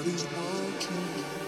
Nobody's watching.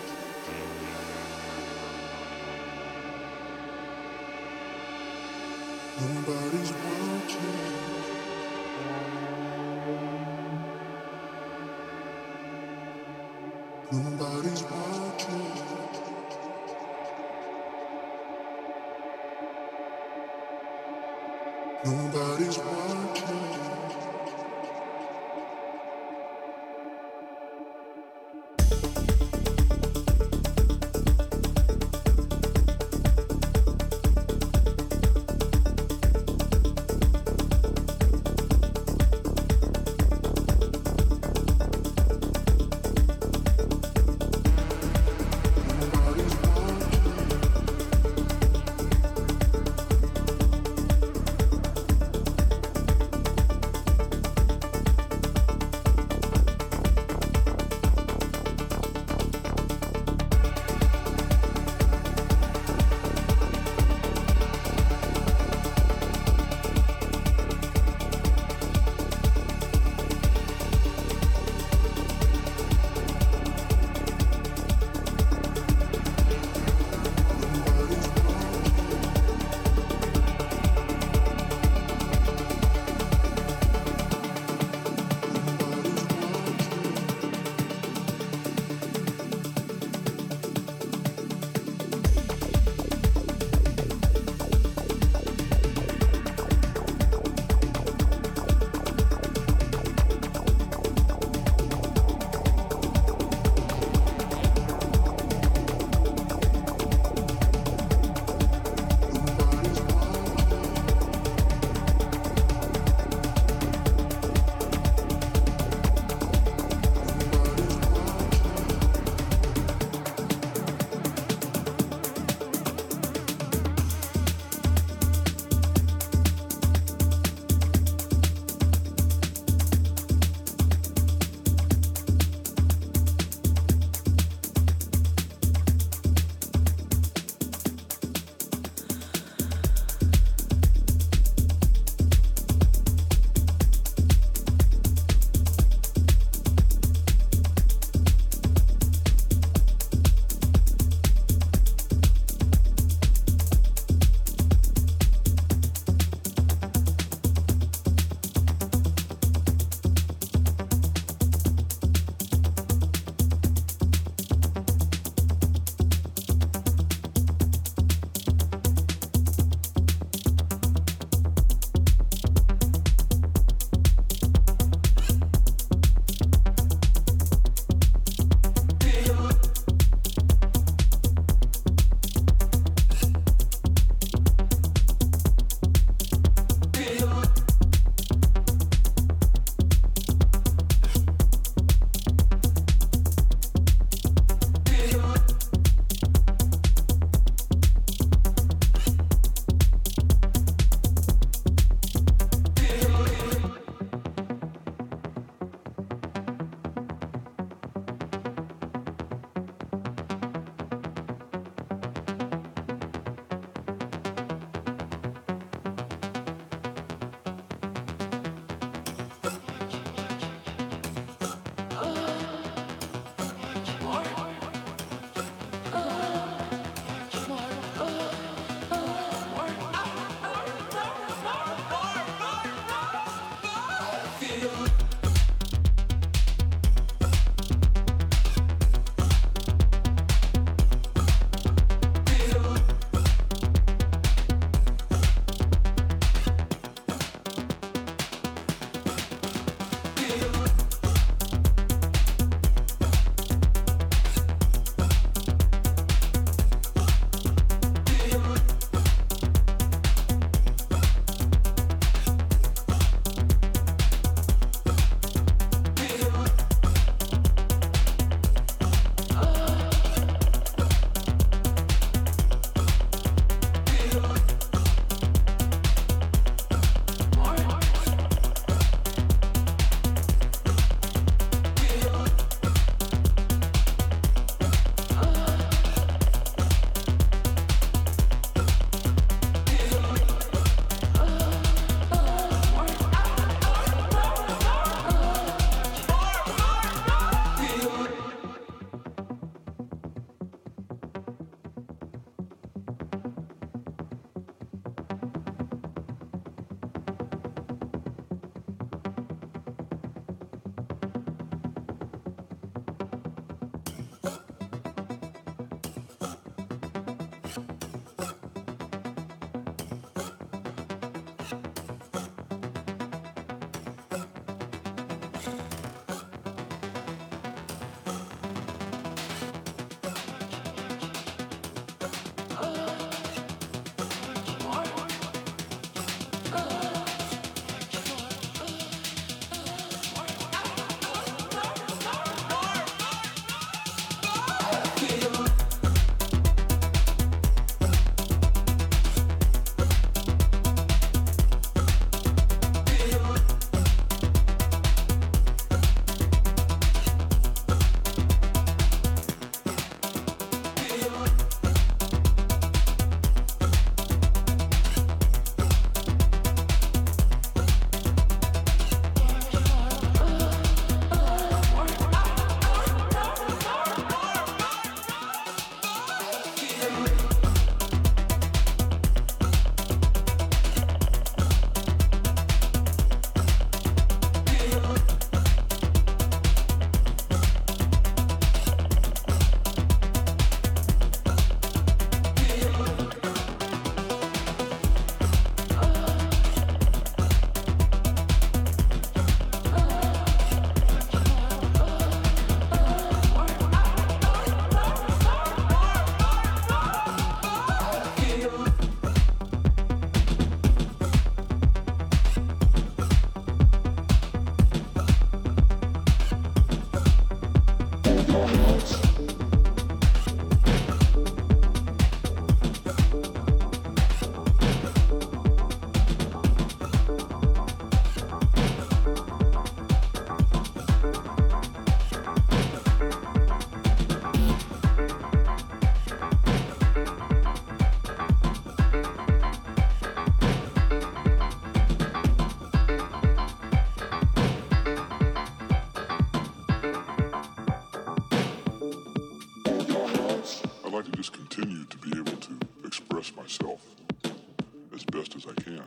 As best as I can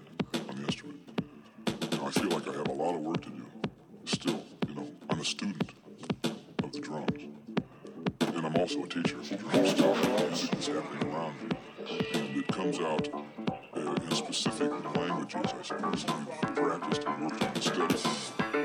on the instrument. Know, I feel like I have a lot of work to do still. You know, I'm a student of the drums. And I'm also a teacher of drums still. Music is happening around me. And it comes out uh, in specific languages, I suppose, that you've practiced and worked on instead of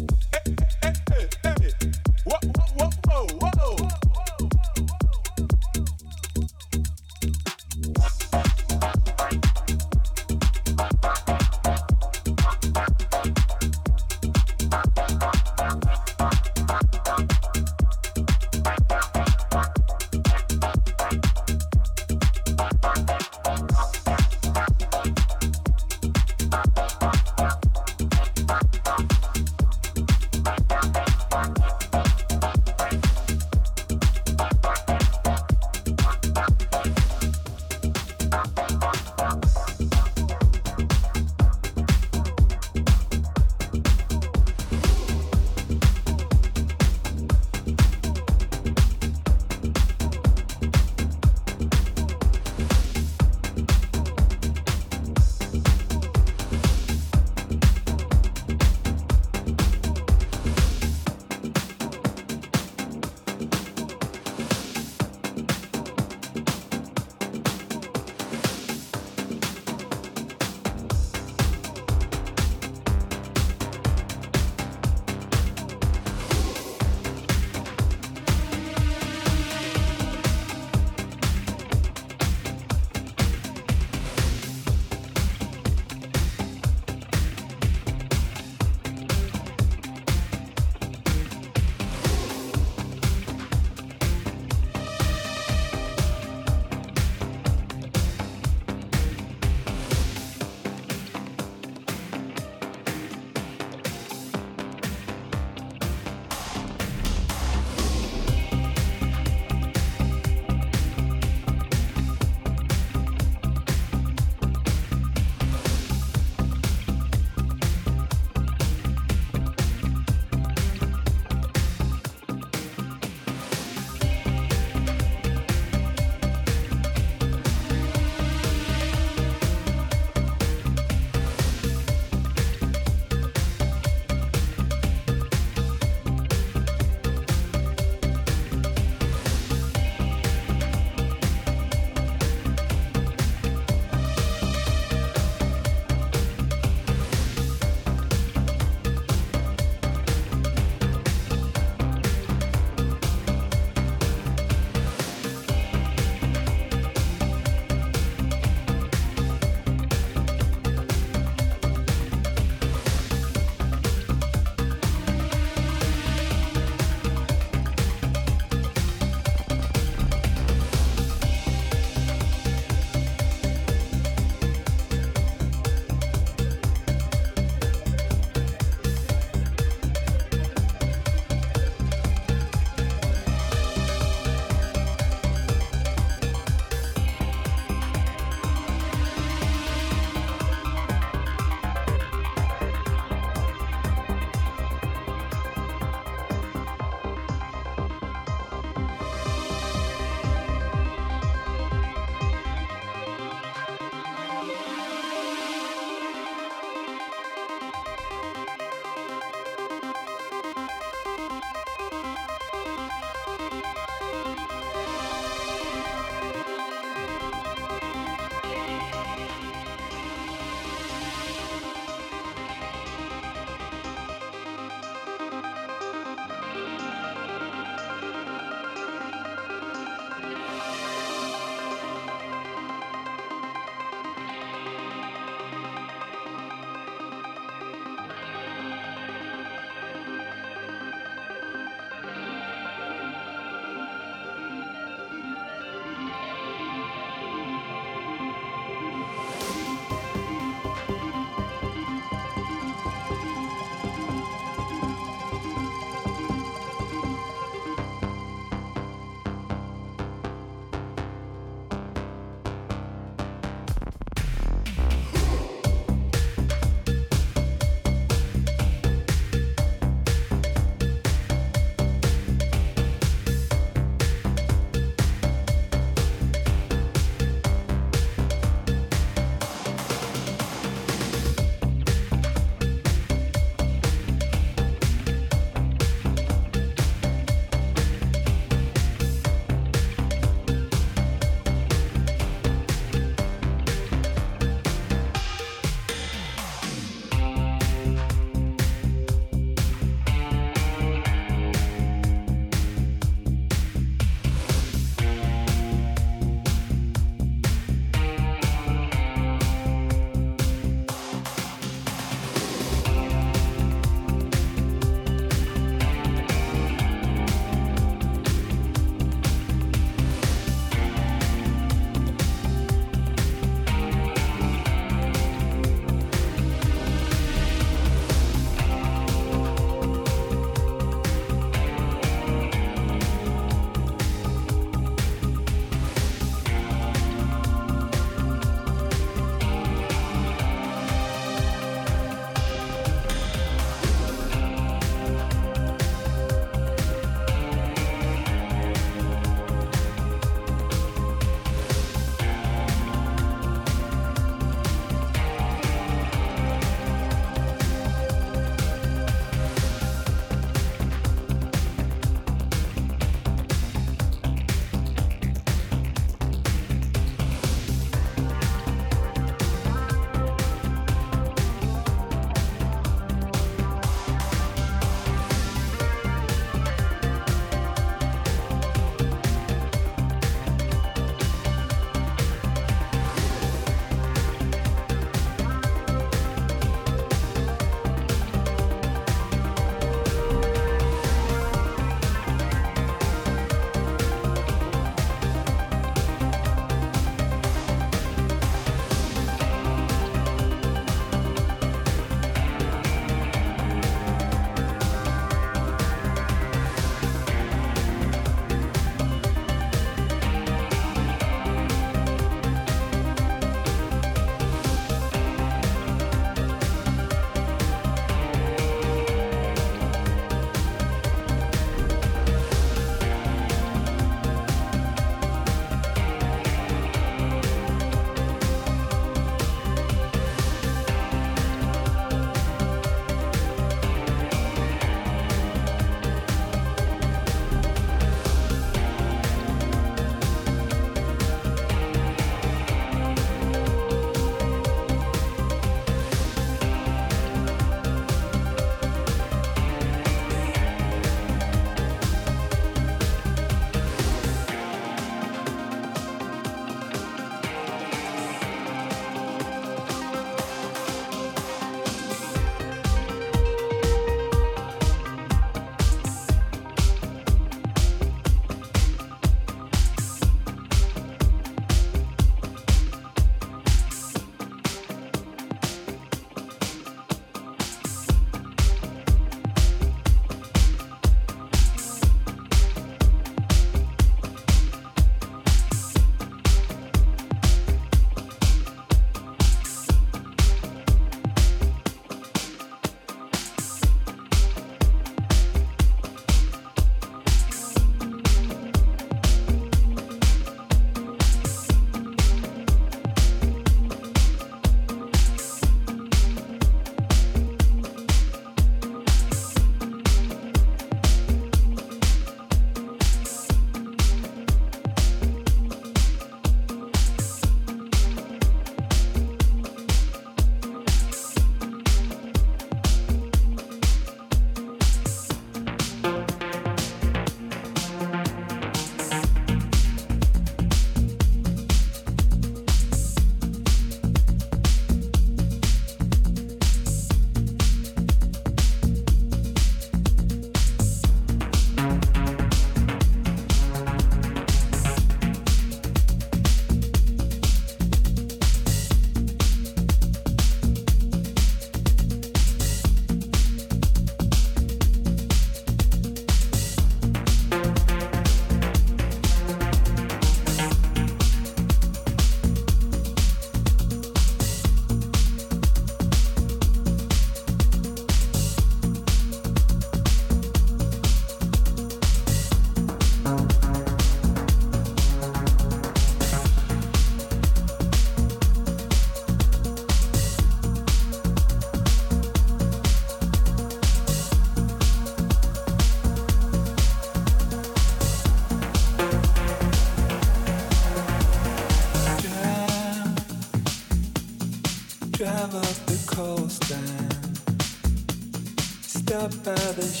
about it.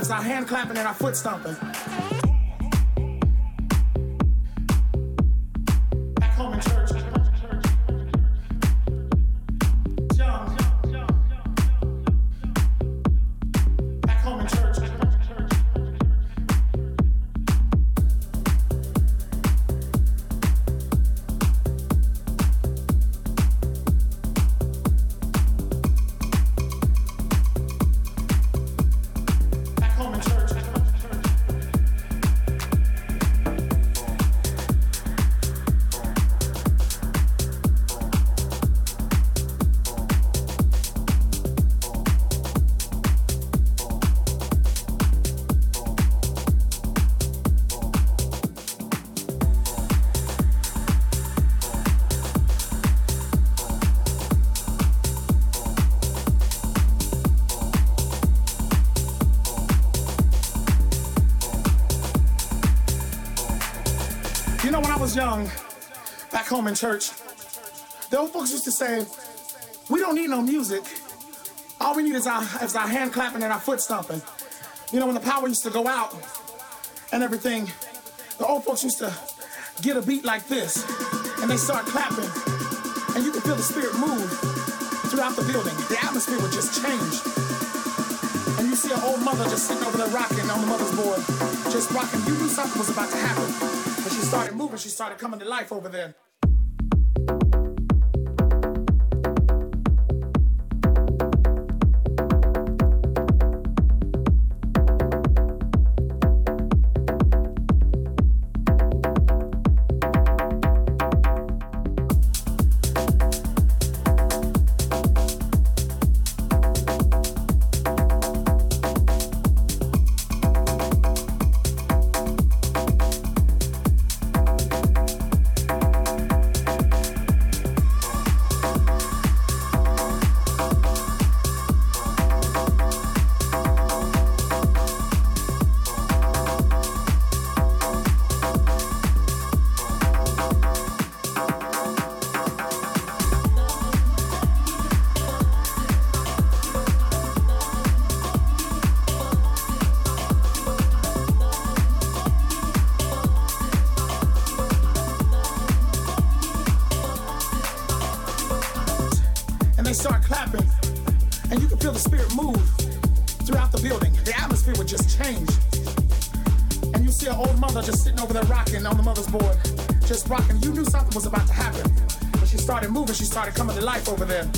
Our, our hand clapping and our foot stomping. Was young, back home in church, the old folks used to say, we don't need no music. All we need is our, is our hand clapping and our foot stomping. You know, when the power used to go out and everything, the old folks used to get a beat like this, and they start clapping, and you could feel the spirit move throughout the building. The atmosphere would just change. And you see an old mother just sitting over there rocking on the mother's board, just rocking. You knew something was about to happen. Started moving, she started coming to life over there. Over there.